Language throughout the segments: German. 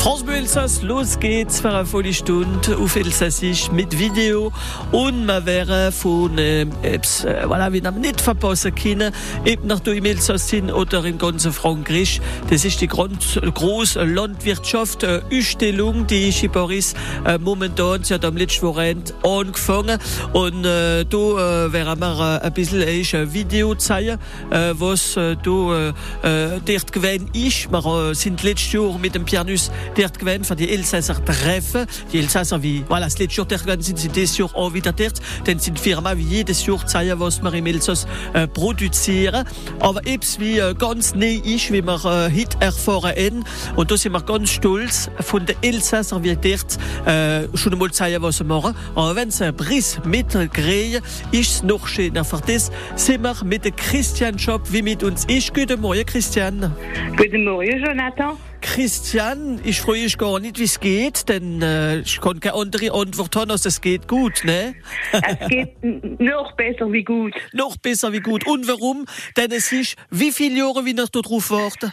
France Bleu Elsass, los geht's für eine volle Stunde auf Elsassisch mit Video und man wäre von äh, Apps, äh, voilà, wie man nicht verpassen können, eben nach im Elsass sind oder in ganzen Frankreich. Das ist die große Landwirtschaft, äh, Ausstellung, die ist in Paris äh, momentan, sie hat am letzten Wochenende angefangen und äh, da äh, werden wir äh, ein bisschen ein Video zeigen, äh, was äh, da äh, dort gewesen ist. Wir äh, sind letztes Jahr mit dem Pianus dort gewesen für die Elsässer treffen. Die Elsässer wie, voilà, das letzte Jahr gewesen sind sie dieses Jahr auch wieder dort. Dann sind Firma wie jedes Jahr zeigen, was wir im Elsass äh, produzieren. Aber etwas wie äh, ganz neu ist, wie wir äh, heute erfahren haben. Und da sind wir ganz stolz von den Elsässer, wie dort äh, schon einmal zeigen, was sie machen. Aber wenn sie ein Preis mitkriegen, ist es noch schöner. Für das sind wir mit dem Christian Shop, wie mit uns ist. Guten Morgen, Christian. Guten Morgen, Jonathan. Christian, ich freue mich gar nicht, wie es geht, denn äh, ich kann keine andere Antwort haben, als es geht gut, ne? Es geht noch besser wie gut. noch besser wie gut. Und warum? Denn es ist, wie viele Jahre, wie nach du drauf warten?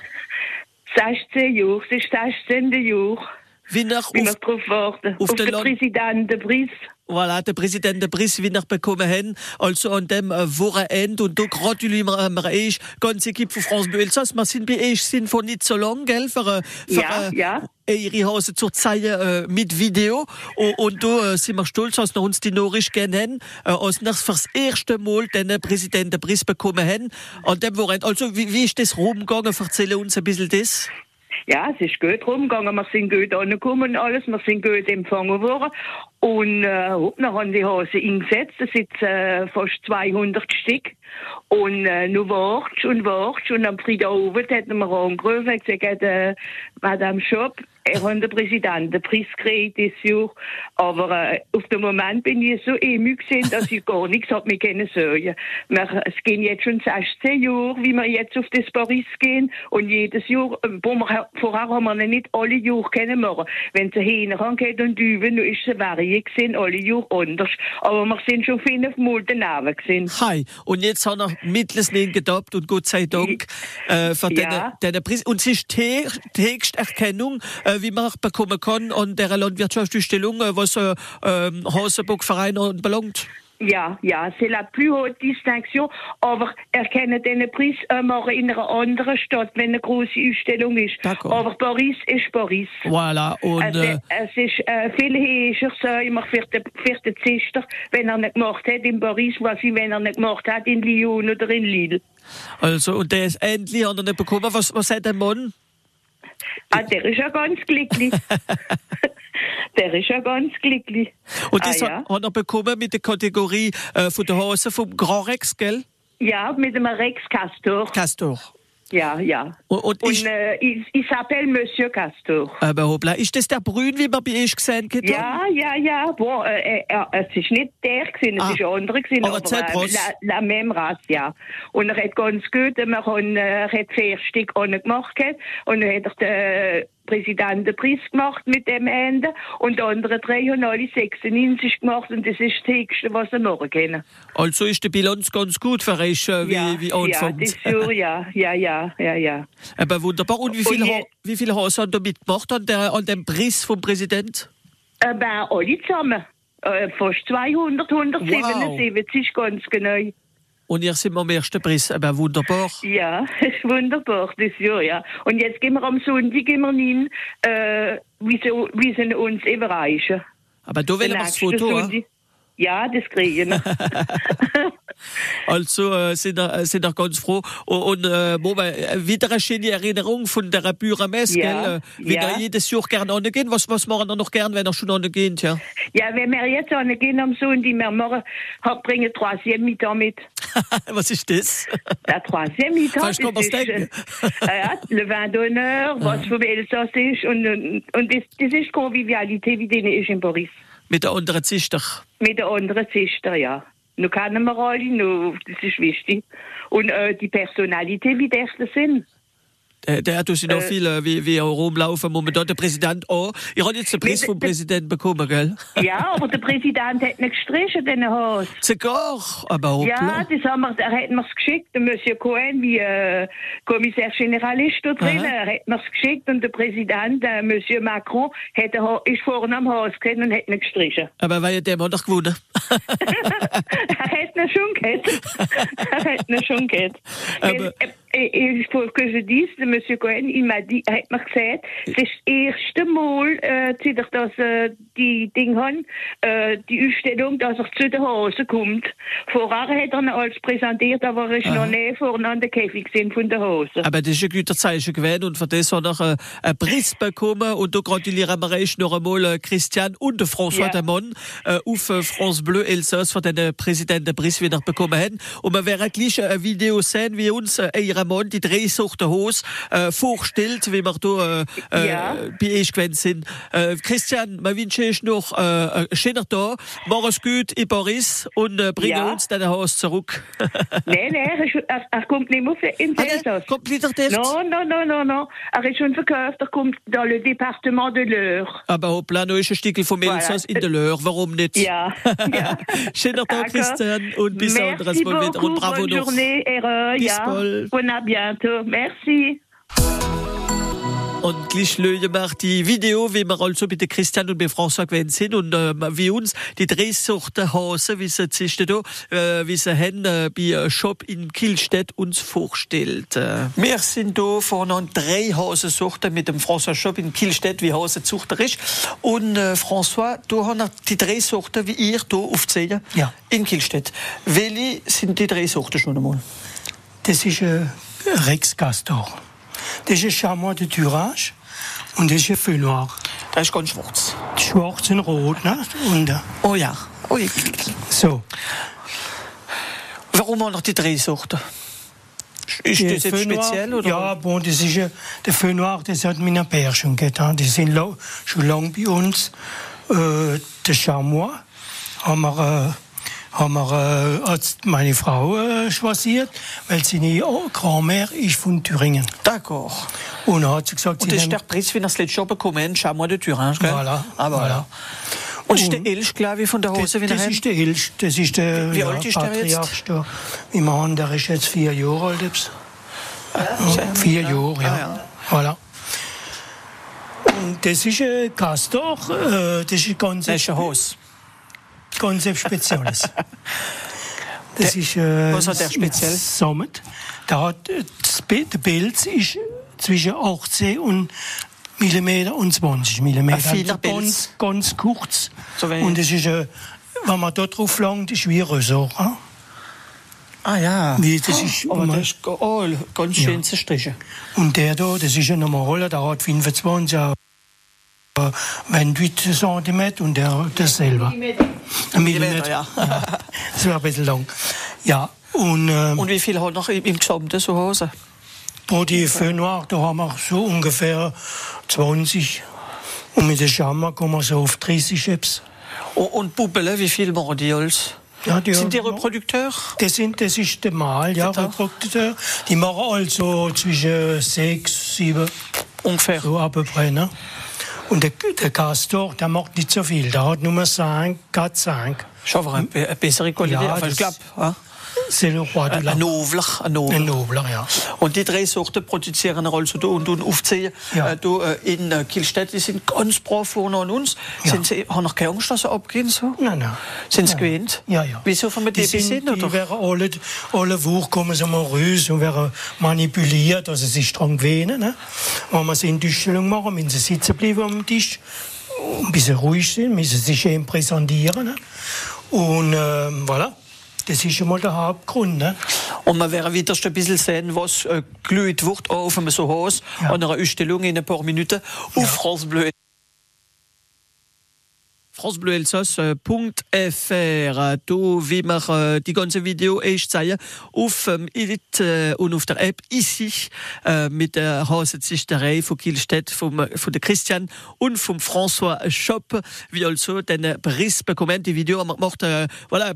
16 Jahre, es ist 16. Jahr, Wie nach auf, drauf warten. auf Auf, den den Land- Präsidenten Brice. Voilà, der Präsident wie nach bekommen haben, also an dem äh, Wochenende. Und da gratulieren wir, euch, ganze Equipe von France Bleu Elsass. Wir sind bei euch, sind von nicht so lang, gell, für, äh, für Ja, äh, ja. ihre Hause zur Zeit äh, mit Video. Und, und da äh, sind wir stolz, dass wir uns die Nachricht kennen, äh, als wir fürs erste Mal den Präsident der Briss bekommen haben. An dem Wochenende. Also, wie, wie ist das rumgegangen? Erzähl uns ein bisschen das. Ja, es ist gut rumgegangen, wir sind gut angekommen alles, wir sind gut empfangen worden. Und äh, dann haben die Hase eingesetzt, das sind äh, fast 200 Stück. Und äh, nu wartest und wartest und am Freitagabend hat man angerufen und gesagt, äh, Madame Schopp, er hat den Präsidenten den Preis gekriegt dieses Jahr. Aber äh, auf den Moment bin ich so emüg gewesen, dass ich gar nichts hab mir können sagen. Wir, es gehen jetzt schon 16 Jahre, wie wir jetzt auf das Paris gehen. Und jedes Jahr, äh, wo wir, vorher haben wir nicht alle Jahre können machen. Wenn sie geht und üben, dann ist es Varie gewesen, alle Jahre anders. Aber wir sind schon fünf Mal daneben gewesen. Hi. Und jetzt haben wir mittels nicht gedacht und Gott sei Dank äh, für Ja. deine, deine Preis. Und es ist die Texterkennung, äh, wie man bekommen kann an der Landwirtschaftsausstellung, äh, was äh, ähm, Hasenburg-Verein anbelangt. Ja, ja, c'est la plus haute distinction. Aber erkennen den Preis immer in einer anderen Stadt, wenn eine große Ausstellung ist. Aber Paris ist Paris. Voilà. Und Also, äh, es ist äh, viel höher, sagen wir, für den, für den Zister, wenn er nicht gemacht hat in Paris, was ich, wenn er nicht gemacht hat in Lyon oder in Lille. also, und der ist endlich hat er nicht bekommen. Was, was hat der Mann? Ah, der ist ja ganz glücklich. der ist ja ganz glücklich. Und ah, das ja. hat, hat er bekommen mit der Kategorie äh, von der Hase vom Grand Rex, gell? ja, mit dem Rex Castor. Castor. Ja, ja. Und, und, Und ist, äh, ich, ich s'appelle Monsieur Castor. aber hoppla, ist das der Brün, wie man bei euch gesehen hat? Ja, ja, ja. Bon, äh, äh, es ist nicht der gewesen, es Ah. ist ein anderer gewesen, Aber aber, Zebras. äh, la, la même race, ja. Und er hat ganz gut, wir haben, äh, er hat vier Stück ohne gemacht gehabt, und dann hat er den Präsident den Preis gemacht mit dem Ende, und die anderen drei haben alle 96 gemacht, und das ist das Höchste, was sie machen können. Also ist die Bilanz ganz gut für euch, äh, wie, ja, wie ja, anfangs. das Jahr, ja, ja, ja, ja, ja. Aber wunderbar. Und wie Und viel, wie viel Hasen haben da mitgemacht an, der, an dem Preis vom Präsident? Äh, bei alle zusammen. Äh, fast 200, 177, ganz genau. Und ihr sind am ersten Preis. Aber wunderbar. Ja, ist wunderbar, das Jahr, ja. Und jetzt gehen wir am Sonntag gehen wir hin, äh, wie, sie, wie sie uns überreichen. Aber da wollen wir das Foto. Sonntag. Ja, das kriegen wir. Also äh, sind wir äh, sind wir ganz froh. Und, und äh, wir, äh, wieder eine schöne Erinnerung von der Büramesse, Ja, gell? Äh, Wenn ja. jedes Jahr gerne angehen, was, was machen wir noch gern, wenn ihr schon angehen, ja? ja, wenn wir jetzt gehen am Sonntag, wir machen, bringen Troisième Mittag mit. was ist das? Der Troisième kann man's das ist, denken. ja, le Vin d'honneur, was vom Elsass ist, und, und, und das, das ist Konvivialität, wie denen ist in Paris. Mit der anderen Zister. Mit der anderen Sister, ja. Nun kennen wir alle, nun, das ist wichtig. Und äh, die Personalität, wie echte sind. Der, der hat uns noch viel, äh, wie, wie rumlaufen, momentan der Präsident auch. Ich habe jetzt den Preis vom Präsidenten bekommen, gell? Ja, aber der Präsident hat nicht gestrichen, den Haus. Sogar, aber hoppla. Ja, das haben wir, er hat mir's geschickt, der Monsieur Cohen, wie äh, Kommissär Generalist da drin, Aha. er hat mir's geschickt und der Präsident, der Monsieur Macron, hat, er ist vorne am Haus gewesen und hat nicht gestrichen. Aber weil der hat doch gewonnen. er hat ihn schon gehabt. er hat ihn schon gehabt. Aber- Et, il faut que je dise, Monsieur Cohen, il m'a dit, hat mir gesagt, das ist das erste Mal, äh, seit ich das, äh, die Ding haben, äh, die Ausstellung, dass er zu den Hosen kommt. Vorher hat er ihn als präsentiert, aber er ist noch nie vorne an der Käfig von der Hose. Aber das ist ein guter Zeichen gewesen und für das hat er äh, einen Preis bekommen und da gratulieren wir euch noch einmal äh, Christian und François Ja. Damon äh, auf äh, France Bleu Elsass für den Präsidenten den Preis wieder bekommen haben. Und wir werden gleich äh, ein Video sehen, wie uns äh, ihr Mann die drei Sorten Hose äh, vorstellt, wie wir da äh, äh, Ja. bei euch gewesen sind. Äh, Christian, wir wünschen euch noch äh, einen schönen Tag. Mach es gut in Paris und äh, bringen Ja. uns den Haus zurück. Nein, nein, er, er, kommt nicht mehr ins Ah, der Elsass. kommt wieder? Non, non, non, non, non. Er ist schon verkauft, er kommt dans le département de l'Eure. Aber hoppla, noch ist ein Stückchen vom Voilà. Elsass in der Löhr. Warum nicht? Ja, ja. Schöner Tag. Christian. Und bis anderes Mal wieder. Und bravo noch. journée, Erreur, Bis ja. bald. À bientôt. Merci. Und gleich lösen wir die Video, wie wir also mit Christian und mit François gewesen sind und äh, wie uns die drei Sorten wie sie sich da, äh, wie sie haben, äh, bei äh, Shop in Kielstedt uns vorstellt. Äh, wir sind da vorne drei Hasensorten mit dem François Shop in Kielstedt, wie Hasenzuchter ist. Und äh, François, du hast die drei Sorten, wie ihr hier aufzählen, Ja. in Kielstedt. Welche sind die drei Sorten schon einmal? Das ist ein Rex Castor. Das ist ein Chamois de Thurage und das ist ein Feu Noir. Das ist ganz schwarz. Schwarz und rot, ne? Und, äh, Oh ja. Oh, ja. so. Warum auch noch die drei Sorten? Ist das jetzt speziell? Oder? Ja, bon, das ist ein, der Feu Noir, das hat mein Père schon getan. Die sind lau- schon lange bei uns. Äh, der Chamois haben wir, äh, haben wir äh, hat meine Frau äh, choisiert, weil seine Grand-Mère ist von Thüringen. D'accord. Und dann hat sie gesagt, Und sie das ist der Preis, wie wir das letzte Jahr bekommen haben, Chamois de Thuringe, gell? Voilà, Ah, voilà. voilà. Und ist der Elch, glaube ich, von der Hose wieder das rein? ist der Älteste, das ist der Wie ja, alt ist der jetzt? Patriarch da. Mann, der ist jetzt vier Jahre alt. Jetzt. Ja, vier Jahre, ja. Ah, ja. Voilà. Und das ist ein Castor, äh, das ist ein Das ist ein Hose. Konzept Spezielles. Das ist äh, was hat der speziell? Sommet. Der, hat, äh, der Pilz ist zwischen 18 und Millimeter und 20 Millimeter. Ein Also ganz, ganz kurz. So und das ist, äh, wenn man da drauf langt, ist wie ein Ressort. Hein? Ah ja. Wie, das ist, man- das ist oh, ganz schön Ja. zerstrichen. Und der da, das ist ein normaler, der hat 25, äh, 28 cm und der das selber. Ein Millimeter, Millimeter, ja. Das war ein bisschen lang. Ja, und, ähm, Und wie viel hat noch im, Gesamten so Hose? Pro die Feu Noir, da haben wir so ungefähr 20. Und mit der Schammer kommen wir so auf 30 Chips. Und, und Bubbele, wie viel machen die als? Ja, die Sind die Reprodukteur? Das, sind, das ist der Mal, ja? Reprodukteur. Die machen also zwischen 6, 7, Ungefähr. so ab ne? Und der, der Castor, der macht nicht so viel. Der hat nur 5, 4, 5. Schon aber eine, bessere Qualität. Ja, aber ich das- glaube, C'est le roi de la... ein Nobler. Ein Nobler. Ein Nobler, ja. Und die drei Sorten produzieren also da und, und aufziehen. Ja. Äh, da, äh, in äh, Kielstedt, die sind ganz brav vorne an uns. Ja. Sind sie, haben noch keine Angst, dass sie abgehen? So? Nein, nein. Sind sie Ja. gewöhnt? Ja, ja. Wieso von mit die die sind, sind, die oder? werden alle, alle Wochen kommen sie mal raus und werden manipuliert, also sie ist dran gewöhnen. Ne? Wenn wir sie in die Ausstellung machen, müssen sie sitzen bleiben am Tisch, ein bisschen ruhig sind, müssen sich schön präsentieren. Ne? Und ähm, voilà, das ist schon mal der Hauptgrund. Ne? Und man werden wieder ein bisschen sehen, was äh, gelüht wird auf so Haus Ja. an einer Ausstellung in ein paar Minuten auf Ja. France Bleu. francebleuelsos.fr do wie man äh, die ganze Video echt zeige auf ähm, Edit, äh, und auf der App ici äh, mit der Hausesichterei von Kielstedt vom von der Christian und vom François Shop wie also den Bericht bekommen die Video macht äh, voilà,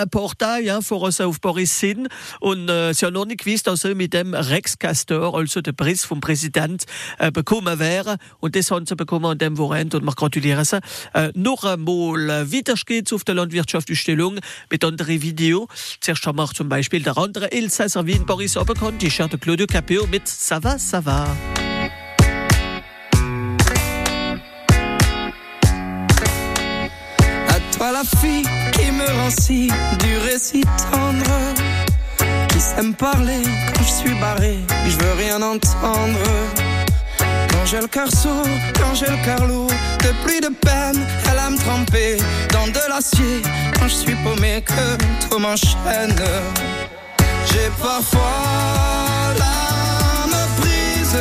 ein Portal ja, vor uns auf Boris Sinn. Und äh, sie haben noch nicht gewusst dass er mit dem Rex Castor also der Bericht vom Präsident äh, bekommen wäre und das haben sie bekommen an dem Wochenende. Und man gratulieren sie äh, noch einmal weiter geht's auf der mit anderen Video. Zuerst macht zum Beispiel der andere Elsässer wie Boris Oberkon die Claudio mit Sava Sava. toi la fille qui me rend si récit tendre qui parler quand je suis barré je veux rien entendre quand j'ai le cœur sourd quand j'ai le cœur lourd de pluie de peine elle a me tremper dans de l'acier. Quand je suis paumé que tout m'enchaîne. J'ai parfois la me prise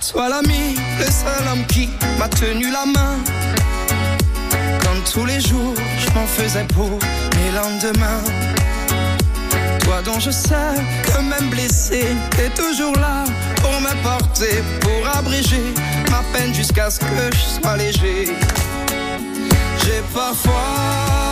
toi l'ami le seul homme qui m'a tenu la main. Quand tous les jours je m'en faisais pour mes lendemains. Toi dont je sais que même blessé t'es toujours là pour me pour abréger ma peine jusqu'à ce que je sois léger. J'ai parfois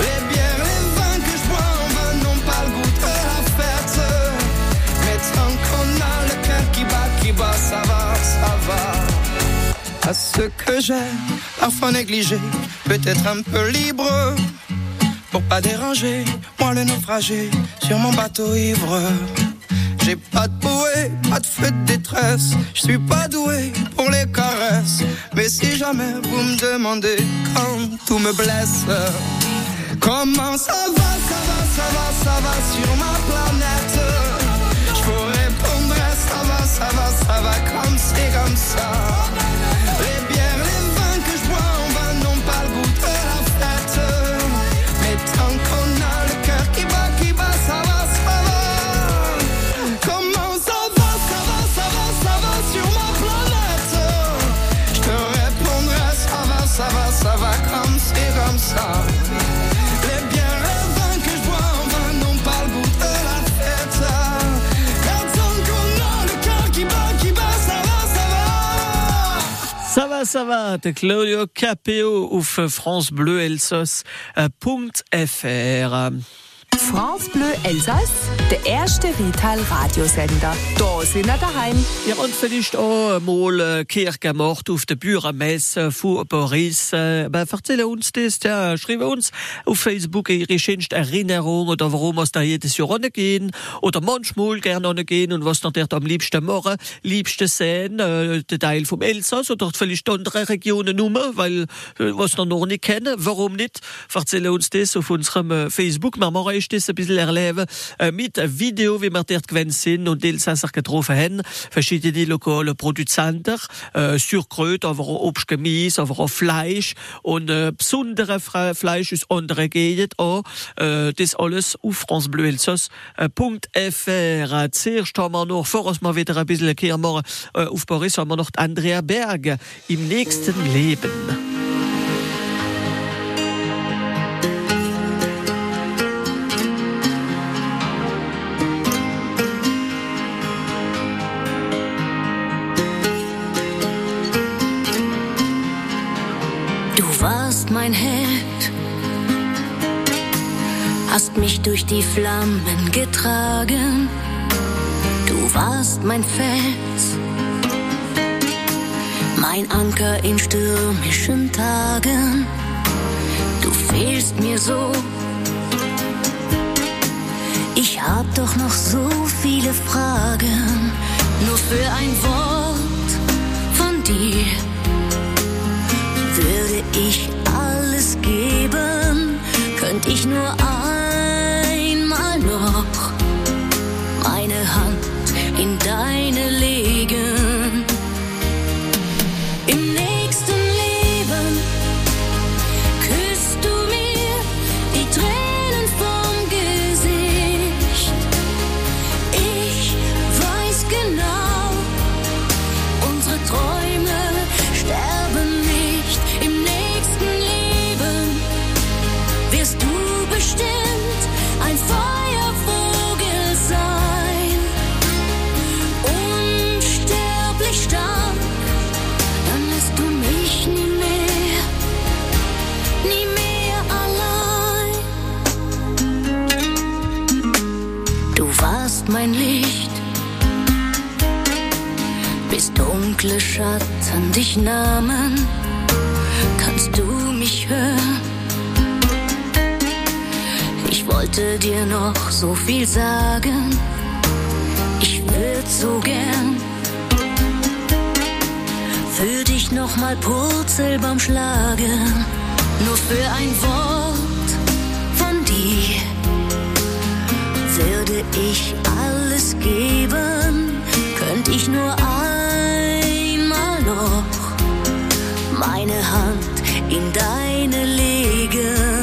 les bières les vins que je bois en vain n'ont pas le goût de la fête. Mais tant qu'on a le cœur qui bat qui bat ça va ça va. À ce que j'ai parfois négligé peut-être un peu libre. Pour pas déranger moi le naufragé sur mon bateau ivre j'ai pas de bouée pas de feu de détresse je suis pas doué pour les caresses. Mais si jamais vous me demandez quand tout me blesse comment ça va ça va ça va ça va sur ma planète? Ça va, ça va, de Claudio Capeo auf France Bleu Elsass äh, .fr. France Bleu Elsass, der erste Rital-Radiosender. Da sind wir daheim. Ja, und vielleicht auch mal äh, Kirche gemacht auf der Bürgermesse von Boris. Äh, aber erzähl uns das, ja, schreib uns auf Facebook ihre schönste Erinnerung oder warum wir da jedes Jahr gehen oder manchmal gerne gehen und was dort am liebsten machen, liebsten sehen, äh, der Teil vom Elsass oder vielleicht andere Regionen nur, weil äh, was wir noch nicht kennen, warum nicht? Erzähl uns das auf unserem Facebook. Wir machen das ein bisschen erleben äh, mit Video, wie wir dort gewesen sind und Elsasser getroffen haben. Verschiedene lokale Produzenten, äh, Surkröt, aber auch Obstgemüse, aber auch Fleisch und äh, besondere Fleisch aus anderen Gegenden auch. Äh, das alles auf francebleuelsos.fr. Zuerst haben wir noch, vor uns mal wieder ein bisschen Kehr machen, äh, auf Paris haben wir noch die Andrea Berge im nächsten Leben. Mich durch die Flammen getragen. Du warst mein Fels, mein Anker in stürmischen Tagen. Du fehlst mir so. Ich hab doch noch so viele Fragen, nur für ein Wort von dir würde ich alles geben, könnte ich nur einmal meine Hand in deine legen. Nahmen, kannst du mich hören. Ich wollte dir noch so viel sagen, ich würd so gern für dich noch mal Purzelbaum schlagen, nur für ein Wort von dir würde ich alles geben, könnte ich nur einmal meine Hand in deine legen.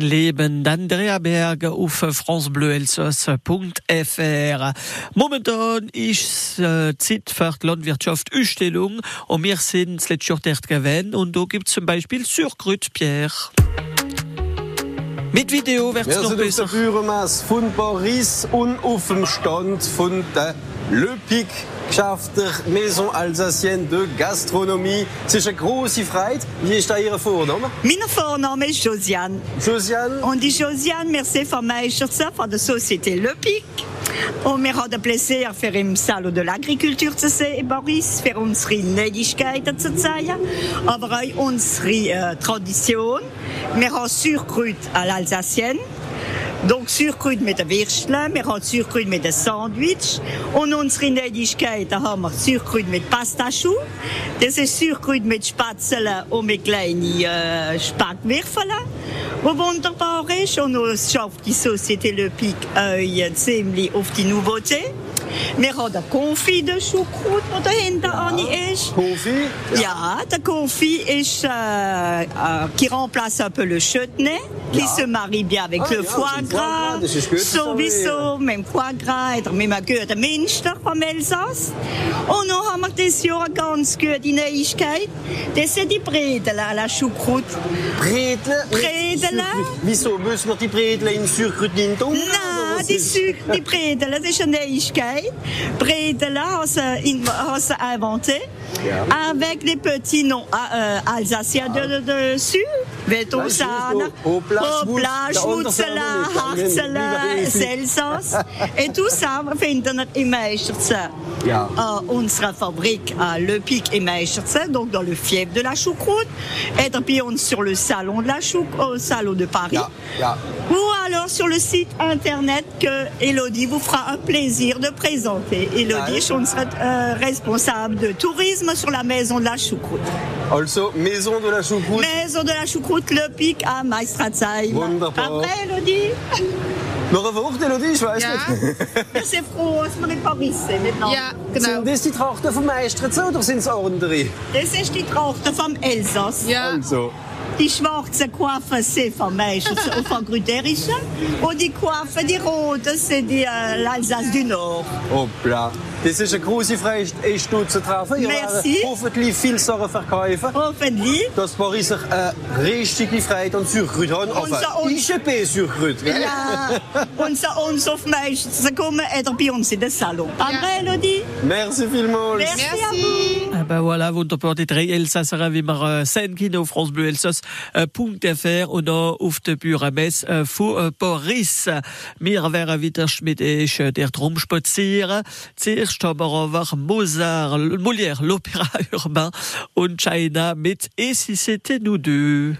Leben d'Andrea Berge auf francebleuelsass.fr. Momentan ist äh, Zeit für die Landwirtschaft Ausstellung und wir sind das letzte Jahr dort gewesen und da gibt es zum Beispiel Surkrut Pierre. Mit Video wird Wir es noch sind auf besser. der Bürgermesse von Paris und auf dem Stand von der Le Pic geschafft der Maison Alsacienne de Gastronomie. Es ist eine große Freude. Wie ist da Ihr Vorname? Mijn voornaam is Josiane. Josiane? En die Josiane, merci van mij van de société Le Pic. En wir haben Plaisir für im Salon de l'Agriculture zu sehen, Boris, für unsere Nädigkeiten zu zeigen, aber auch unsere äh, Tradition. Wir haben Surkrut à l'Alsacienne. Donc Surkrut mit den Würsteln, wir haben Surkrut mit den Sandwich und unsere Nädigkeiten haben wir Surkrut mit Pastachou. Das ist Surkrut mit Spätzle und mit kleinen äh, Spackwürfeln. Wo wunderbar ist und uns schafft die Société Le Pic äh, ziemlich auf die Nouveauté. Wir haben den Confit de Choucroute, der da hinten? Ja, der Kofi ist, äh, äh, qui remplace un peu le chutney, qui Ja. se marie bien avec Ah, le ja, foie gras, das ist gut sowieso, mit dem Foie gras, oder mit einem guten Münster vom Elsass. Und noch haben wir das Jahr eine ganz gute Neuigkeit. Das sind die. Wieso müssen wir die in Surkrut? Nein, die, Su die Bredel, das ist eine Neuigkeit. Bredel haben sie, in- haben sie inventé. Ja. Avec les petits noms euh, alsaciens de, de, dessus. Vetosana, Schmutz, der Schmutzela, Untersana nicht, Harzela, Lieber Evi. Elsass. Et tout ça finden wir in Meisterzen. Ja. À unsere Fabrik à Le Pic et donc dans le fief de la choucroute. Et puis on est sur le salon de la choucroute, au salon de Paris. Ja, ja. Ou alors sur le site internet que Elodie vous fera un plaisir de présenter. Elodie est unsere euh, responsable de tourisme sur la maison de la choucroute. Also, Maison de la Choucroute. Maison de la choucroute, le pic à Meistratzheim. Wunderbar. Après, Elodie, Noch ein Wort, Elodie? Ich weiß Ja, nicht. c'est froh, c'est mon Paris maintenant. ja, genau. Sind das die Trachten vom Meisterzen oder sind es andere? Das ist die Tracht vom Elsass. Ja, Also, Die schwarze Coiffe, c'est vom und Grüterischen. Und die Coiffe, die rote, c'est die, äh, l'Alsace du Nord. hoppla. Das ist eine große Freude, euch zu treffen. Ihr Merci. hoffentlich viel Sachen verkaufen. Hoffentlich. Dass Paris sich eine richtige Freude an Surkrut haben. Unser- Enfin, un- IGP Surkrut. gell? Ja, und zu uns auf Meisterzen kommen, oder bei uns in den Salon. Après, Elodie? Merci vielmals. Merci, à Merci. Vous. Ah ben voilà, wunderbar, die drei Elsasser, wie wir äh, sehen können auf France Bleu Elsass, äh, .fr und auch auf der Büramesse äh, von äh, Paris. Wir werden wieder mit euch äh, der drum spazieren. Zuerst haben wir aber Mozart, Molière, l'Opéra urbain und China mit Et si c'était nous deux.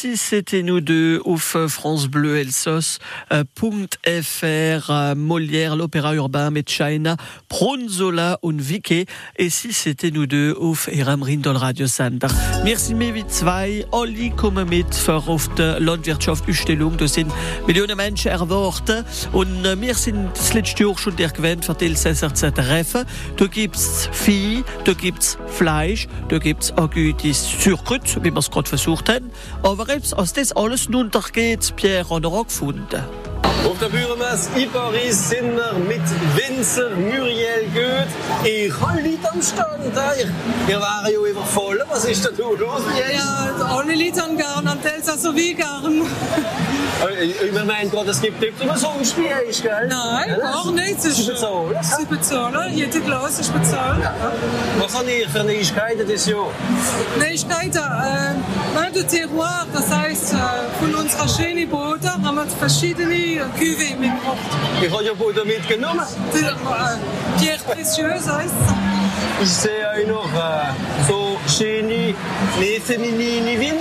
Si c'était nous deux, ouf France Bleu Elsos, euh, .fr, euh, Molière, l'opéra urbain, mit Pronzola und. Et si c'était nous deux, ouf Eramrin dans le Radio Center. Merci mir wie zwei, Olli kommen mit der Landwirtschaftsausstellung. Da sind Millionen Menschen erwartet. Und äh, wir sind das letzte Jahr schon der gewähnt für die Elsässer zu treffen. Da gibt's Vieh, da gibt's Fleisch, da gibt's auch gutes Surkrut, wie wir es gerade versucht haben. Aber jetzt, als das alles nun geht, Pierre er auch gefunden. Auf der Bürgermesse in Paris sind wir mit Winzer Muriel Goeth. Ich habe Leute am Stand. Ihr waren ja immer voll. Was ist da los jetzt? Ja, alle Leute haben gern und Elsässer wie gern. Ich meine gerade, es gibt nicht immer so ein Spiel, gell? Nein, gar nicht. Es Sie bezahlen? Sie bezahlen. Jede Glas ist bezahlt. Was habt ihr für Neuigkeiten dieses Jahr? Neuigkeiten. Äh, Vin de Terroir, das heißt, äh, von unserer schönen Boote haben wir verschiedene Cuvées mitgebracht. Ich habe ja Boden mitgenommen. Die, äh, Pierre Précieuse heißt Ich sehe auch noch äh, so schöne, nee, feminine Wein.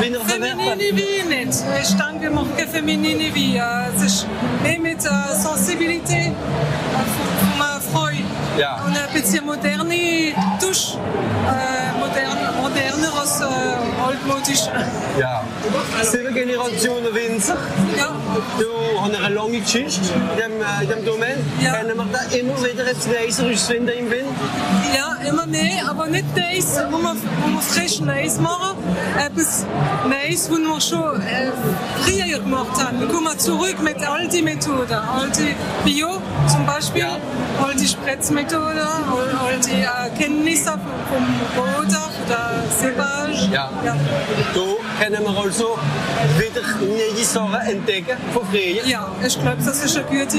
Wiener Feminine wie nicht. Ich denke, man kann feminine wie. Äh, Es ist mehr mit äh, Sensibilität äh, von, von einer Frau. Ja. Und ein bisschen moderne Touche. Altmodisch. Ja. Sieben Generationen Winzer. Ja. Du hast eine lange Geschichte in dem, äh, in dem Domain. Ja. Können wir da immer wieder etwas Neues finden im Wind? Ja, immer mehr, aber nicht Neues, wo wir, wo wir frisch Neues machen. Etwas Neues, was wir schon äh, früher gemacht haben. Wir kommen zurück mit alten Methoden. Alte Bio zum Beispiel, alte Spritzmethoden, al- alte äh, Kenntnisse vom der Cépage. Ja. ja. Da können wir also wieder neue Sachen entdecken von früher. Ja, ich glaube, das ist ein guter,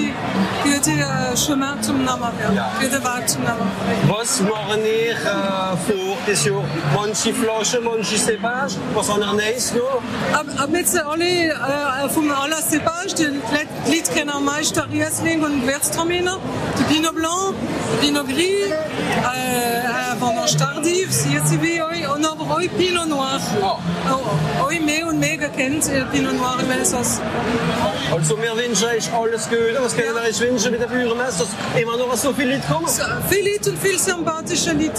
guter äh, Chemin zum Namen. Ja. Ja. Guter Weg zum Namen. Was machen ihr äh, vor dieses Jahr? Manche Flaschen, manche Cépage? Was haben ihr Neues noch? Ab, ab jetzt alle äh, vom aller Cépage, die Leute kennen am meisten Riesling und Gewürztraminer, die Pinot Blanc, Pinot Gris, äh, Vendange Tardive, und aber auch Pinot Noir. Oh, euch mehr und mehr gekannt, äh, Pinot Noir im Elsass. Also wir wünschen euch alles Gute. Was können wir euch wünschen mit der Bürgermeister? Dass immer noch so viele Leute kommen. So, Viele Leute und viele sympathische Leute.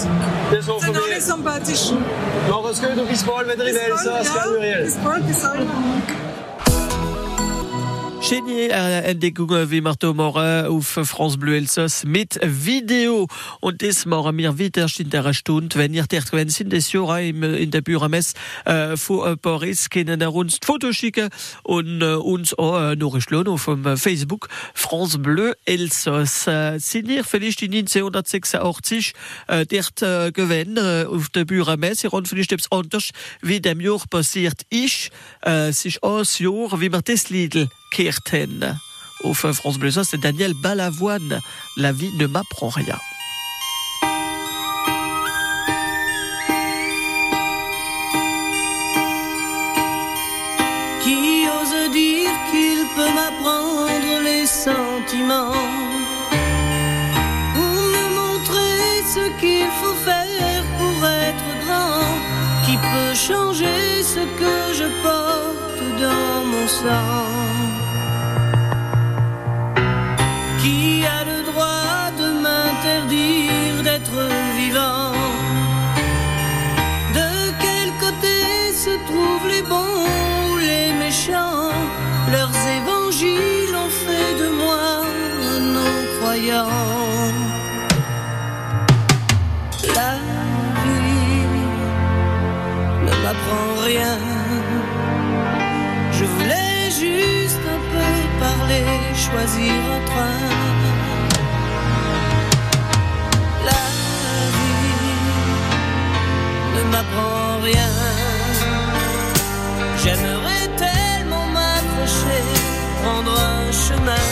Das hoffen Sind alle wir. sympathisch. Mach es gut und bis bald wieder bald, Elsass, ja. Bis bald, bis bald. Genie äh, Entdeckungen wie Marto Morin auf France Bleu Elsass mit Video. Und das machen wir wieder in der Stunde. Wenn ihr dort gewesen sind, das Jahr in der Bürgermesse äh, von äh, Paris, können ihr uns die Fotos schicken und äh, uns auch äh, nachschlagen auf dem äh, Facebook France Bleu Elsass. Äh, sind ihr vielleicht in 1986 äh, dort äh, äh, auf der Bürgermesse und vielleicht etwas anders, wie dem Jahr passiert ist. Äh, es ist Jahr, wie wir das Lied gehört haben. Auf äh, France Bleu c'est Daniel Balavoine. La vie ne m'apprend rien. Qui ose dire qu'il peut m'apprendre les sentiments Ou me montrer ce qu'il faut faire pour être grand? Qui peut changer ce que je porte? Dans mon sang Qui a le droit de m'interdire d'être vivant? De quel côté se trouvent les bons ou les méchants? Leurs évangiles ont fait de moi un non-croyant. La vie ne m'apprend rien. Choisir un train. La vie ne m'apprend rien. J'aimerais tellement m'accrocher, prendre un chemin,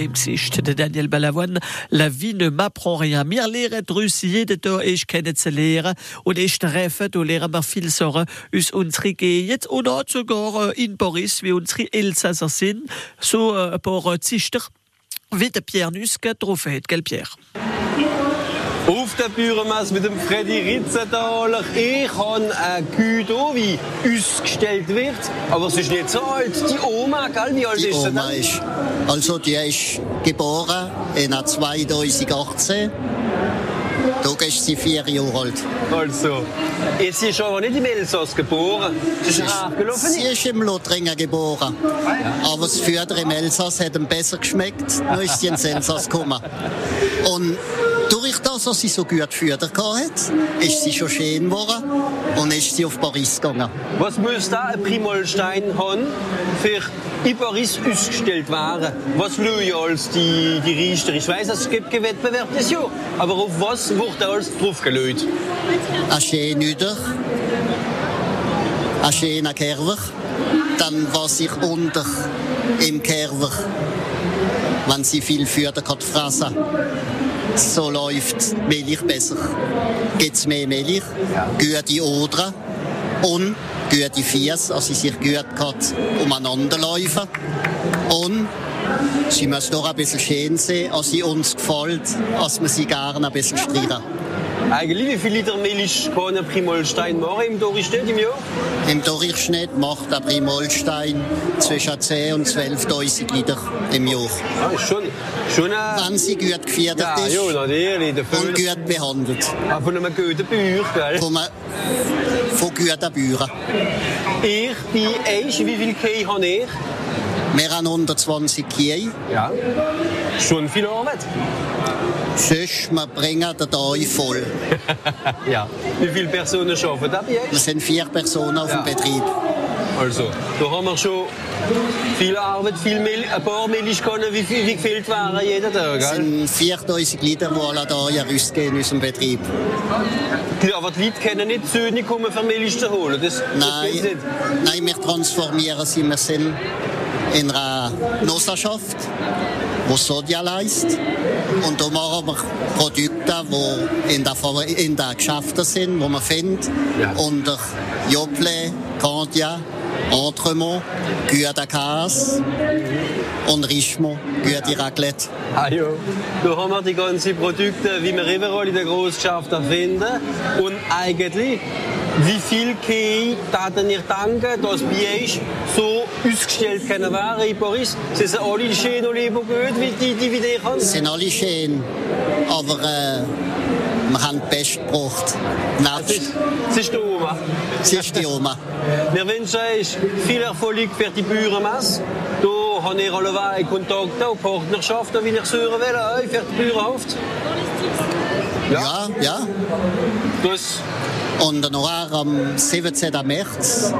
dem Sicht de Daniel Balavoine. La vie ne m'apprend rien. Mir lehret Rus jede to ich kenne ze lehre und ich treffe du lehre mar viel sorre us unsri geet oder sogar äh, in Paris wie unsri Elsasser sinn so äh, paar äh, Zichter. Wie de Pierre Nuske Trophäet gel Pierre. Der Bürgermesse mit dem Freddy Ritzenthaler. Ich habe ein Güter, wie ausgestellt wird, aber es ist nicht so alt. Die Oma, gell? wie alt Die ist sie Oma denn? ist, also die ist geboren in 2018. Da ist sie vier Jahre alt. Also, sie ist aber nicht im Elsass geboren. Sie ist nachgelaufen. Sie ist im Lothringen geboren. Aber das Führer im Elsass hat ihm besser geschmeckt. Dann ist sie ins Elsass gekommen. Und dass sie so gut Führer hatte, ist sie schon schön geworden und ist sie auf Paris gegangen. Was muss da ein Primolstein haben, für in Paris ausgestellt werden? Was schauen als die, die Riester? Ich weiß, es gibt keinen Wettbewerb das Jahr. Aber auf was wird alles drauf gelegt? Ein schöner Hüter, ein schöner Kerwer, dann was sich unter im Kerwer, wenn sie viel Führer hat fressen. So läuft Milch besser. Gibt es mehr Milch, gute Odern und gute Fies, also sie sich gut umeinander laufen. Und sie muss doch ein bisschen schön sein, als sie uns gefällt, als wir sie gerne ein bisschen streiten. Eigentlich, wie viel Liter Milch kann ein Primolstein machen im Durchschnitt im Jahr? Im Durchschnitt macht der Primolstein zwischen 10 und 12.000 Liter im Jahr. Ah, schon, schon ein... Wenn sie gut gefördert Ja, ist ja, natürlich. Und gut behandelt. Ah, von einem guten Bauer, gell? Von, einem- von guten Bauern. Ich bin eins, wie viel Kühe habe ich? Wir haben 120 Kühe. Ja. Schon viel Arbeit. Sonst, wir bringen den Tag voll. ja. Wie viele Personen arbeiten da bei euch? Wir sind vier Personen auf dem Betrieb. Also, da haben wir schon viel Arbeit, viel Milch, ein paar Milchkannen, wie, viel- wie gefüllt waren jeden Tag, Es sind 4000 Liter, die alle Tage rausgehen in unserem Betrieb. Ja, aber die Leute können nicht zu uns kommen, für Milch zu holen. Das, das Nein, nicht. nein, wir transformieren sie. Wir sind in einer Genossenschaft, die Sodia leistet. Und da machen wir Produkte, die in den in den Geschäften sind, die man findet. Ja. Unter Jople, Candia Entremont, guter Käse und Richemont, gute Raclette. Ah ja, da haben wir die ganzen Produkte, wie wir überall in den Großgeschäften finden. Und eigentlich, wie viel Kei taten ihr danken, dass bei euch so ausgestellt können werden in Paris? Sie sind alle schön und lieb und gut, wie die, die wie die kann. sind alle schön, aber äh, wir haben die Beste gebraucht. Es ist die Oma. sie ist die Oma. Wir wünschen euch viel Erfolg für die Bauernmesse. Da haben ihr alle Kontakte und Partnerschaften, wie ihr es hören wollt, für die Bauernhaft. Ja, ja. Das Und nachher am 17. März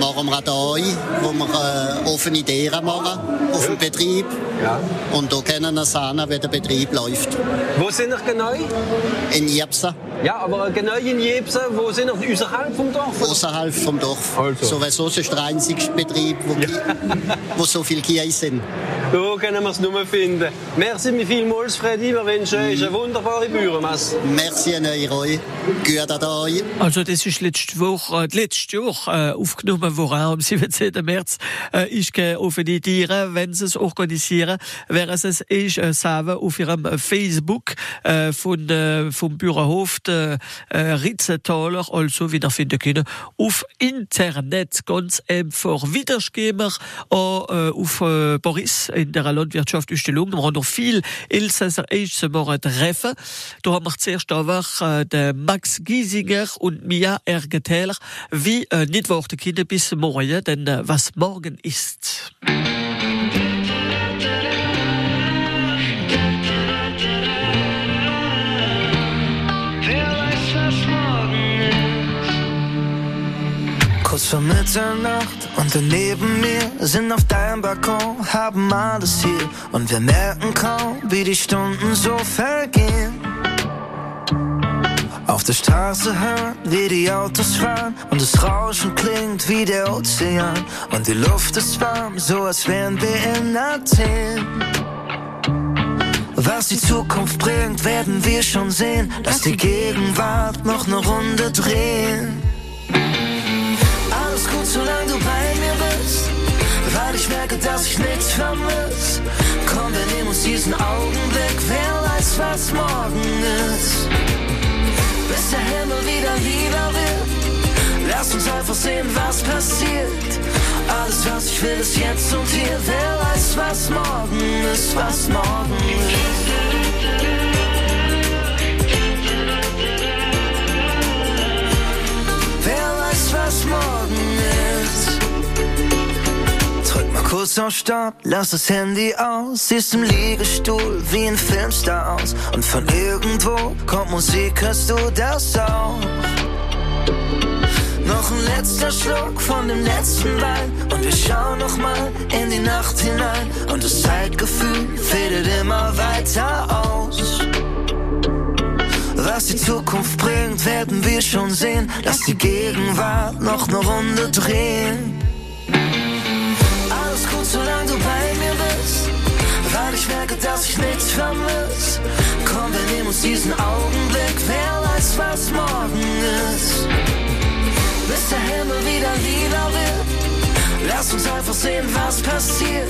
machen wir da ein, wo wir äh, offene Ideen machen auf dem Betrieb. Ja. Und da können wir sehen, wie der Betrieb läuft. Wo sind ihr genau? In Jepsa, Ja, aber genau in Jebsen, wo sind ihr? Außerhalb vom Dorf? außerhalb vom Dorf. Also. Sowieso ist es der einzige Betrieb, wo, wo so viele Kühe sind. Da können wir es nur finden. Merci vielmals, Freddy. Wir wünschen euch eine wunderbare Bauernmesse. Merci an euch, Roy. Gut euch. Also das ist letzte Woche, äh, letztes Jahr äh, aufgenommen worden, am 17. März. Äh, ich gehe die Tiere, wenn sie es organisieren, während es ich äh, selber auf ihrem Facebook äh, von, äh, vom Bürgerhof äh, Ritzenthaler also wiederfinden können. Auf Internet ganz einfach. Wiedergeben auch, äh, auf äh, Boris in der Landwirtschaftsausstellung. Wir haben noch viel Elsässer Eichsemorgen treffen. Da haben wir zuerst aber äh, den Max Giesinger und Mia Ergetäler, wie äh, nicht warten können bis morgen, denn äh, was morgen ist. Kurz vor Mitternacht und wir neben mir sind auf deinem Balkon, haben alles hier und wir merken kaum, wie die Stunden so vergehen. Auf der Straße hören, wie die Autos fahren und das Rauschen klingt wie der Ozean und die Luft ist warm, so als wären wir in Athen. Was die Zukunft bringt, werden wir schon sehen. Lass die Gegenwart noch eine Runde drehen. Alles gut, solange du bei mir bist. Weil ich merke, dass ich nichts vermiss. Komm, wir nehmen uns diesen Augenblick. Wer weiß, was morgen ist. Bis der Himmel wieder lieber wird. Lass uns einfach sehen, was passiert. Alles, was ich will, ist jetzt und hier. Wer weiß, was morgen ist, was morgen ist. Wer weiß, was morgen ist. Kurz auf Stopp, lass das Handy aus. Siehst im Liegestuhl wie ein Filmstar aus. Und von irgendwo kommt Musik, hörst du das auch? Noch ein letzter Schluck von dem letzten Wein. Und wir schauen noch mal in die Nacht hinein. Und das Zeitgefühl fädelt immer weiter aus. Was die Zukunft bringt, werden wir schon sehen. Lass die Gegenwart noch eine Runde drehen. Ich merke, dass ich nichts vermiss. Komm, wir nehmen uns diesen Augenblick. Wer weiß, was morgen ist. Bis der Himmel wieder lieber wird. Lass uns einfach sehen, was passiert.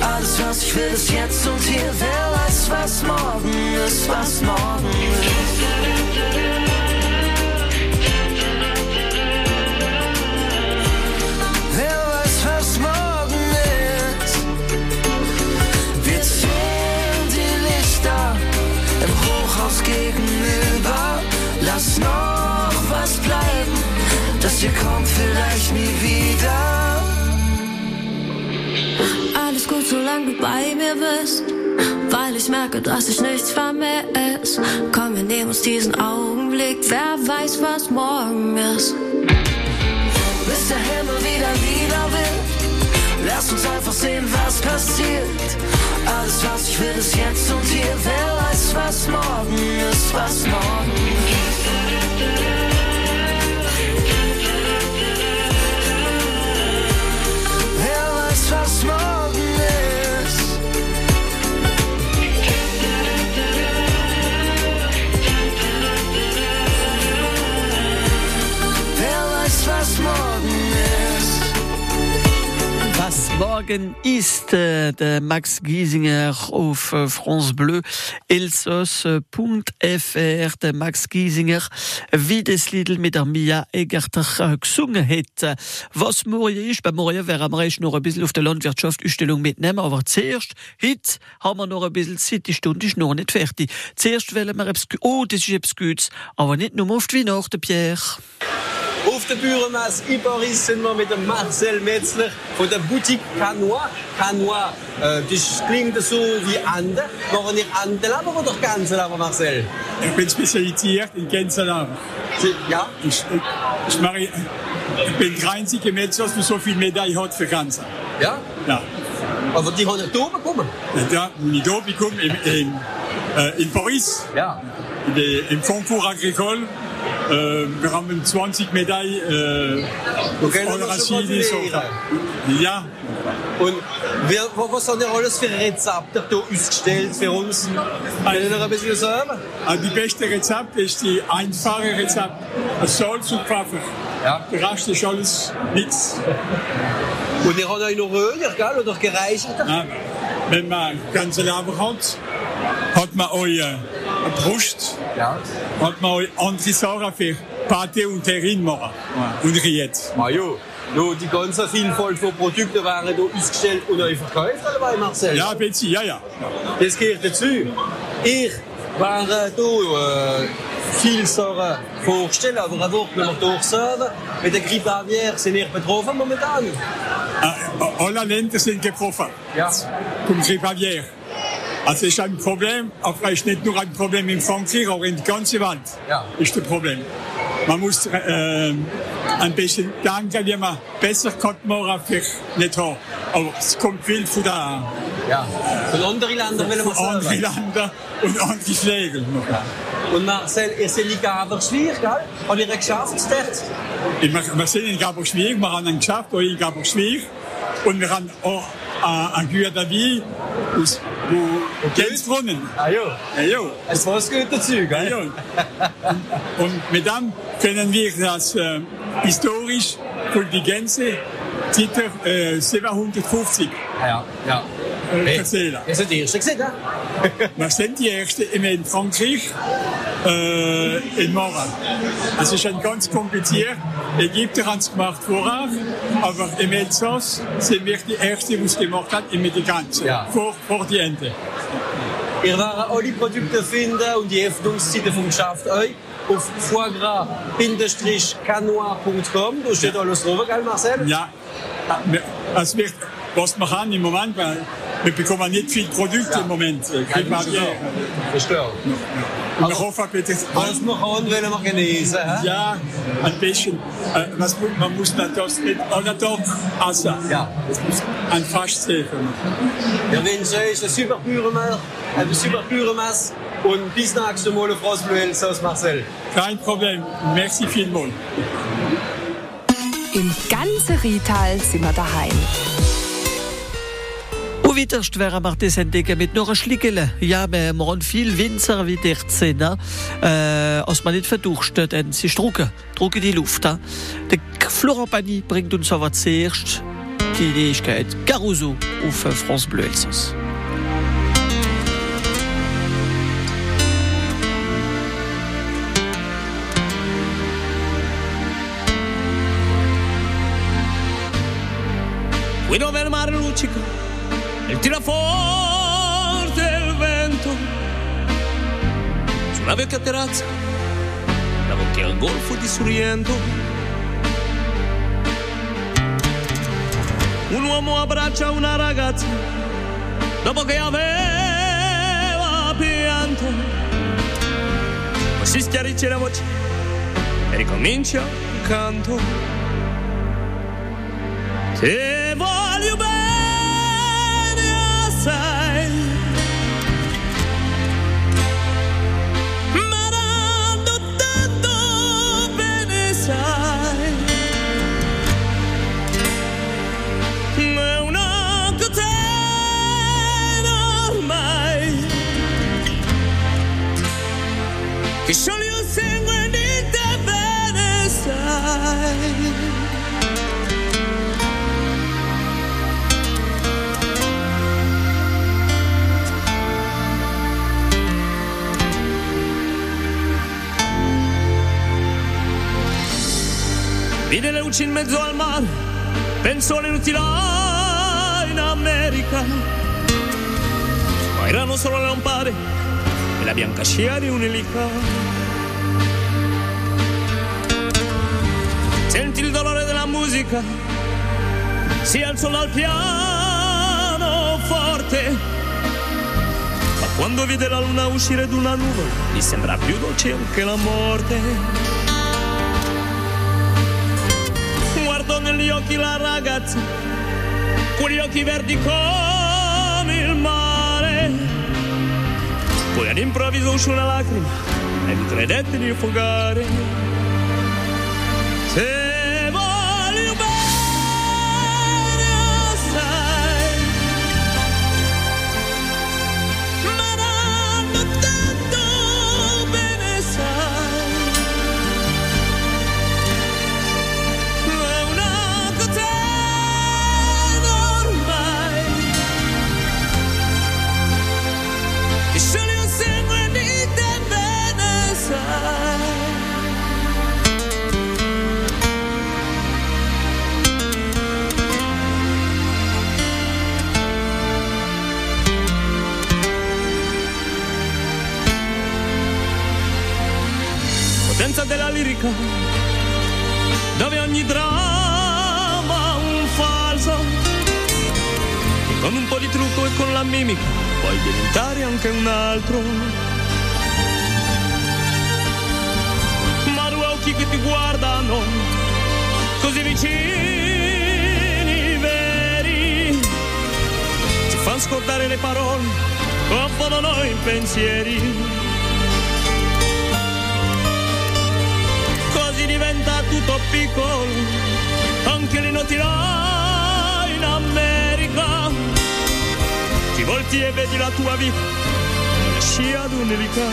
Alles, was ich will, ist jetzt und hier. Wer weiß, was morgen ist, was morgen ist. Gegenüber. Lass noch was bleiben, das hier kommt vielleicht nie wieder. Alles gut, solange du bei mir bist. Weil ich merke, dass ich nichts vermiss. Komm, wir nehmen uns diesen Augenblick. Wer weiß, was morgen ist. bis der Himmel wieder lieber wird. Lass uns einfach sehen, was passiert. Alles, was ich will, ist jetzt und hier. Wer weiß, was morgen ist, was morgen ist. Morgen ist äh, der Max Giesinger auf äh, France Bleu Elsos.fr. Der Max Giesinger, wie das Lied mit der Mia Egerter äh, gesungen hat. Was morgen ist, bei morgen werden wir noch ein bisschen auf der Landwirtschaft Ausstellung mitnehmen, aber zuerst, heute haben wir noch ein bisschen Zeit, die Stunde ist noch nicht fertig. Zuerst wollen wir etwas, oh, das ist etwas Gutes, aber nicht nur auf die Weihnachten, Pierre. Auf der Bürgermesse in Paris sind wir mit dem Marcel Metzler von der Boutique Canois. Canois, äh, das klingt so wie Ande. Machen ihr Andelaber oder Ganzelaber, Marcel? Ich bin spezialisiert in Gänselarm. Ja? Ich, ich, ich, mache, ich bin der einzige Metzger, der so viele Medaillen hat für Ganze. Ja? Ja. Aber die haben nicht hier bekommen? Ja, die hier bekommen in, in, äh, in Paris. Ja. Im Concours agricole. Äh, wir haben 20 Medaillen. Äh, so. gratulieren. Ja. Und wir, was haben ihr alles für Rezepte hier ausgestellt für uns? Können ihr ein bisschen sagen? Also die beste Rezept ist die einfache Rezept. Salz und Pfeffer. Ja. Der Rest ist alles nichts. Und ihr habt euch noch Röger, gell? Oder gereichert? Ja, wenn man ganze Leber hat, hat man eine Brust, Ja. hat man auch andere Sachen für Pate und Terrine machen. Und Rillette. Ah, ja. No, die ganze Vielfalt von Produkten waren hier ausgestellt und euch verkauft, oder Marcel? Ja, bitte, ja, ja. Das gehört dazu. Ich war äh, hier äh, viel Sachen vorstellen, aber ein Wort müssen wir durchsagen. Mit der Grippe Aviaire sind wir betroffen momentan. Äh, alle Länder sind getroffen. Ja. Vom Grippe Aviaire. Also ist ein Problem, aber ist nicht nur ein Problem in Frankreich, auch in der ganzen Welt Ja. ist das Problem. Man muss äh, ein bisschen denken, wie man besser kann machen für nicht haben. Aber es kommt viel von der Ja. Von anderen Ländern will man von anderen. Ländern und andere Pflege. Und Marcel, ihr seid nicht aber schwierig, gell? Habt ihr geschafft dort? Wir sind in Gaberschwig, wir haben ein Geschäft hier in Gaberschwig und wir haben auch äh, ein Güter David aus wo Gänzbrunnen. Ah ja. Ja, ja. Es gute Zeug, Ja, gell? ja. Und, und mit dem können wir das äh, historisch von die Gänse seit äh, 750 Ja, ja. äh, erzählen. Ihr seid die Erste gesehen, ne? Wir sind die Ersten in Frankreich, äh, in Mora. Das ist ein ganz kompliziert. Ägypter haben es gemacht vorher, aber im Elsass sind wir die Ersten, die es gemacht hat, im Medikament. Ja. Vor, vor die Ente. Ihr werdet alle Produkte finden und die Öffnungszeiten vom Geschäft euch auf foie-canois.com. Da steht alles drauf, gell, Marcel? Ja, es wird, was wir haben im Moment, weil wir bekommen nicht viel Produkte im Moment. Äh, Ja, das ist Barriere. Verstehe. Und wir hoffen, bitte, Was wir können, wollen wir genießen. hä? ja, ein bisschen, äh, was, man muss das nicht alle Tag essen. Ja. Es muss ein Fast sein. Wir wünschen euch eine super Bürgermesse, eine super Bürgermesse und bis nächstes Mal auf France Bleu Elsass, Marcel. Kein Problem. Merci vielmals. Im ganzen Rital sind wir daheim. Weiterst wären wir das entdecken mit ein Schlickele. Ja, wir haben viel Winzer wie der Zehner, äh, als man nicht verdurstet, denn sie drucken, drucken die Luft. Hein. Der Pagny bringt uns aber zuerst die Nächtigkeit Caruso auf äh, France Bleu Elsass. qui dove il mare luccica e tira forte il vento su una vecchia terrazza davanti al golfo di Sorrento un uomo abbraccia una ragazza dopo che aveva pianto. Poi si schiarisce la voce e ricomincia il canto. Te voglio che scioglie il sangue Vide le luci in mezzo al mare, pensò alle luci là in America. Ma erano solo lampade la bianca scia di un'elica. Senti il dolore della musica, si alzò dal piano forte. Ma quando vide la luna uscire d'una nuvola, gli sembra più dolce anche la morte. Guardò negli occhi la ragazza, quegli occhi verdi come Poi all'improvviso uscì una lacrima e gli credette di affogare. Lirica dove ogni dramma un falso. Con un po' di trucco e con la mimica puoi diventare anche un altro. Ma due occhi che ti guardano così vicini veri ci fanno scordare le parole confondono i pensieri diventa tutto piccolo, anche le notti là in America. Ti volti e vedi la tua vita, scia d'un'elica.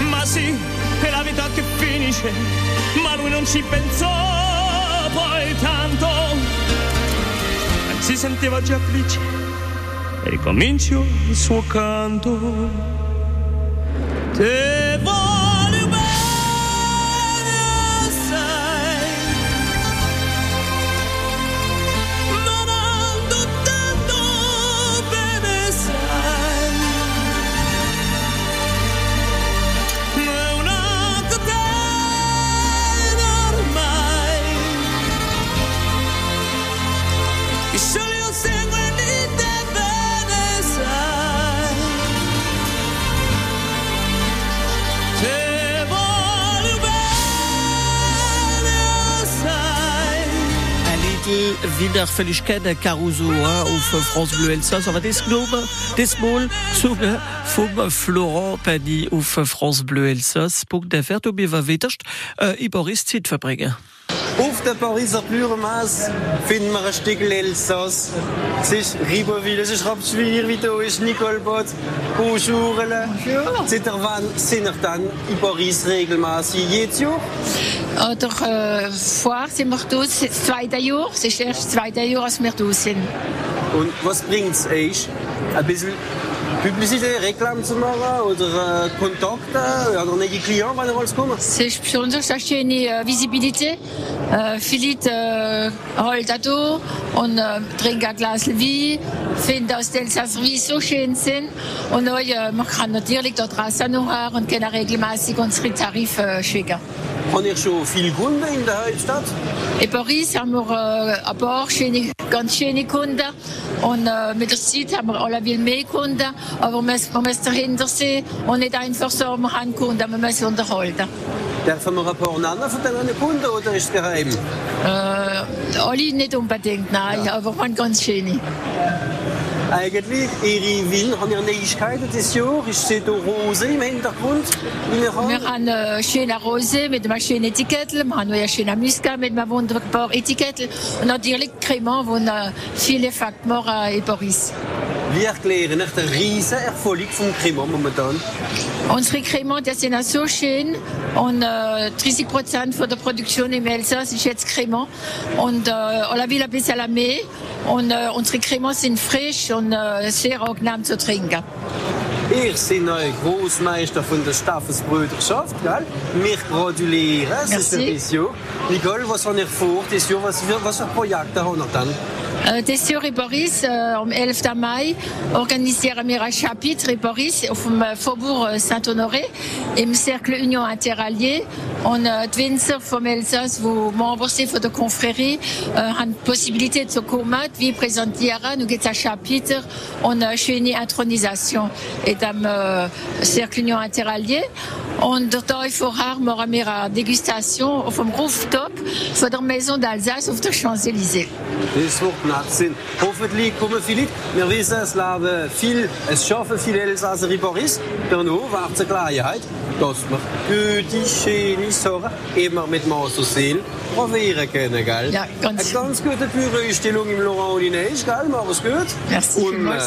Ma sì, è la vita che finisce, ma lui non ci pensò poi tanto. Si sentiva già felice e ricominciò il suo canto. Te Liedl Wiederfälligkeit Caruso hein, auf France Bleu Elsass aber das glaube das Mal sogar vom Florent Pagny auf France Bleu Elsass Punkt der Fährt ob war wettercht äh, Boris Zeit verbringen Auf der Pariser Plüremaß finden wir ein Stück Elsass. Es ist Riberville, es ist Rapswil, wie da ist Nicolbot, Buschurele. Seit wann sind wir dann in Paris regelmäßig? Jedes Jahr? Oder äh, vorher sind wir da, das zweite Jahr. Es ist erst das zweite Jahr, als wir da sind. Und was bringt es euch? Ein bisschen Reklam zu machen oder äh, Kontakte oder neue Klienten, wenn ihr alles kommen? Es ist besonders eine schöne äh, Visibilität. Äh, viele Leute äh, halten da und trinken ein Glas Wein, finden, dass die Wein so schön sind. Und man kann natürlich da draußen noch und können regelmäßig unsere Tarife schicken. Habt ihr schon viele Kunden in der Hauptstadt? In Paris haben wir äh, ein paar schöne, ganz schöne Kunden und äh, mit der Zeit haben wir alle viel mehr Kunden, aber man muss, man muss dahinter sehen und nicht einfach so, wir haben Kunden, wir müssen unterhalten. Dürfen wir ein paar nennen von diesen Kunden oder ist es geheim? Äh, alle nicht unbedingt, nein, aber man ganz schöne. Eigentlich, Ihre Wein, haben ihr Neuigkeiten dieses Jahr? Ist sie da Rose im Hintergrund? wir haben? Wir haben ein schöner Rosé mit einem schönen Etikett, wir haben ein schöner Muscat mit einem wunderbaren Etikett und natürlich Cremant, wo viele Paris. Wie erklären euch den riesen Erfolg vom Cremant momentan? Unsere Cremant, die sind so schön und äh, 30 Prozent von der Produktion im Elsass ist jetzt Cremant und äh, alle will ein bisschen mehr und äh, unsere Cremants sind frisch und äh, sehr angenehm zu trinken. Ich bin euer Großmeister von der Staffelsbrüderschaft, gell? Mich gratulieren, c'est Nicole, was habt ihr vor? Das Jahr, was, was für Projekte habt ihr dann? Äh, Tessio et Boris, äh, am 11. Mai organisieren wir ein Chapitre et Boris auf dem äh, Faubourg äh, Saint-Honoré im Cercle Union Interallié. Und äh, die Winzer vom Elsass, die membres sind von der Confrérie, äh, haben die Possibilité zu kommen. Wir präsentieren, nous gibt ein Chapitre und eine schöne Intronisation et am äh, Cercle Union Interallié. Und dort vorher machen wir eine Degustation auf dem Rooftop von der Maison d'Alsace auf der Champs-Élysées. Nett sein. Hoffentlich kommen viele Leute. Wir wissen, es leben viel, es schaffen viele Elsasser in Paris. Danach war es eine Gelegenheit, dass wir gute, schöne Sachen immer mit Maß und Seele probieren können, gell? Ja, ganz- Eine ganz gute Büroeinstellung im Laurent Olineige, gell? Mach es gut. Merci Und äh,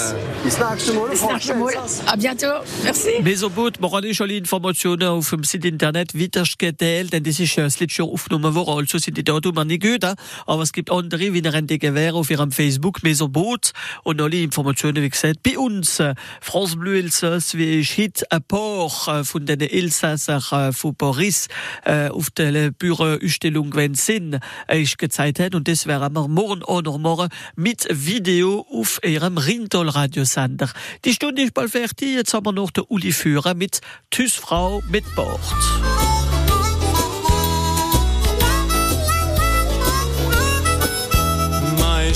bis nächstes Mal. Bis nächstes Mal. À bientôt. Merci. Mesobot mar an alle Informationen auf dem Site Internet wiedergedeelt, denn das ist äh, das letzte Jahr aufgenommen worden, also sind die Datum nicht gut, äh. aber es gibt andere, wie eine Gewähr auf ihrem Facebook Mesobot und alle Informationen, wie gesagt, bei uns, äh, France Bleu Elsass, wie ich hit ein paar von den Elsasser äh, von Paris äh, auf der Büroausstellung, Sinn äh, ich gezeigt hat und das werden wir morgen auch noch morgen mit Video auf ihrem Rintol Radiosender. Die Stunde ist bald fertig, jetzt haben wir noch den Uli Führer mit Tüsfrau mit Bord.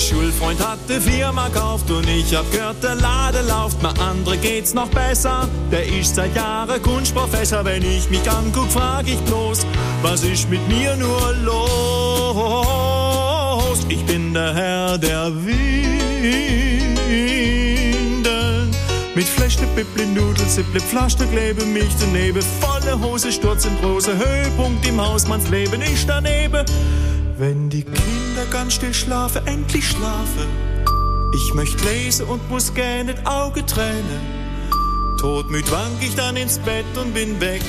Schulfreund hat die Firma gekauft und ich hab gehört, der Lade läuft. Mir andere geht's noch besser. Der ist seit Jahren Kunstprofessor. Wenn ich mich anguck, frag ich bloß, was ist mit mir nur los? Ich bin der Herr der Windeln. Mit Flechte, Pippli, Nudel, Zipple, Pflaster, klebe mich daneben. Volle Hose, Sturz in große Höhepunkt im Hausmannsleben. Ich daneben. Wenn die Kinder ganz still schlafen, endlich schlafen. Ich möchte lesen und muss gerne das Auge tränen. Todmüd wank ich dann ins Bett und bin weg.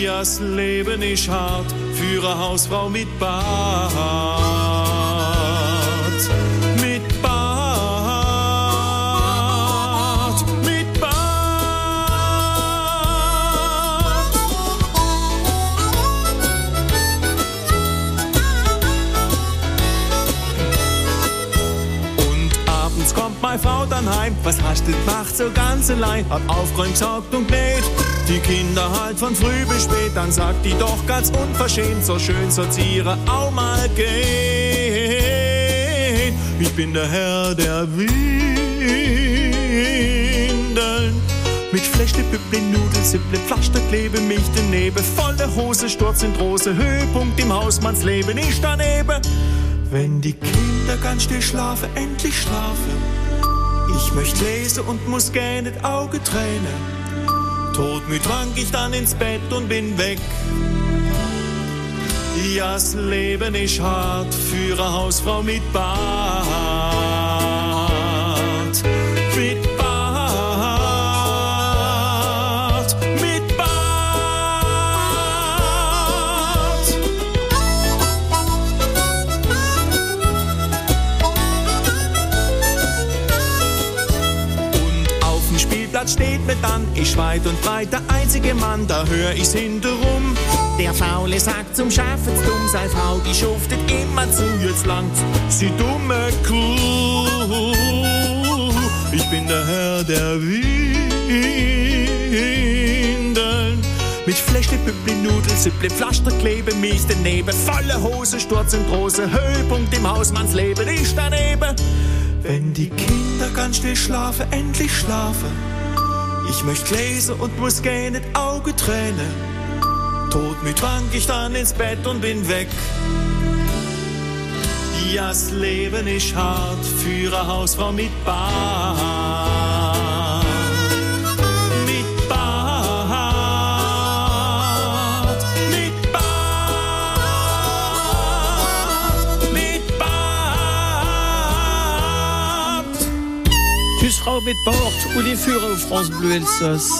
Ja, das Leben ist hart für eine Hausfrau mit Bart. Frau dann heim. Was hast du gemacht so ganz allein? Hab aufgeräumt, gesagt und genäht. Die Kinder halt von früh bis spät. Dann sagt die doch ganz unverschämt, so schön sortiere auch mal gehen. Ich bin der Herr der Windeln. Mit Flechte, Püppli, Nudel, Sipple, Pflaster, klebe mich daneben. Volle Hose, Sturz in große Höhepunkt im Hausmannsleben. Ich daneben. Wenn die Kinder ganz still schlafen, endlich schlafen. Ich möchte lesen und muss gerne das Auge tränen. Todmüd wank ich dann ins Bett und bin weg. Das Leben ist hart für eine Hausfrau mit Bart. Mit Bart. Steht mir dann, ich weit und breit der einzige Mann, da hör ich's hinterrum. Der Faule sagt zum Schafen dumm, sei Frau, die schuftet immer zu, jetzt langt sie dumme Kuh. Ich bin der Herr der Windeln. Mit Flechte, Püppli, Nudel, Zipple, Pflaster, klebe mich daneben. Volle Hose, Sturz in große Höhepunkt im Hausmannsleben. Ich daneben. Wenn die Kinder ganz still schlafen, endlich schlafen. Ich möchte lesen und muss gerne das Auge tränen. Todmüd wank ich dann ins Bett und bin weg. Ja, das Leben ist hart für eine Hausfrau mit Bart. Bart. Tschüss Frau mit Bord, Uli Führer auf France Bleu Elsass.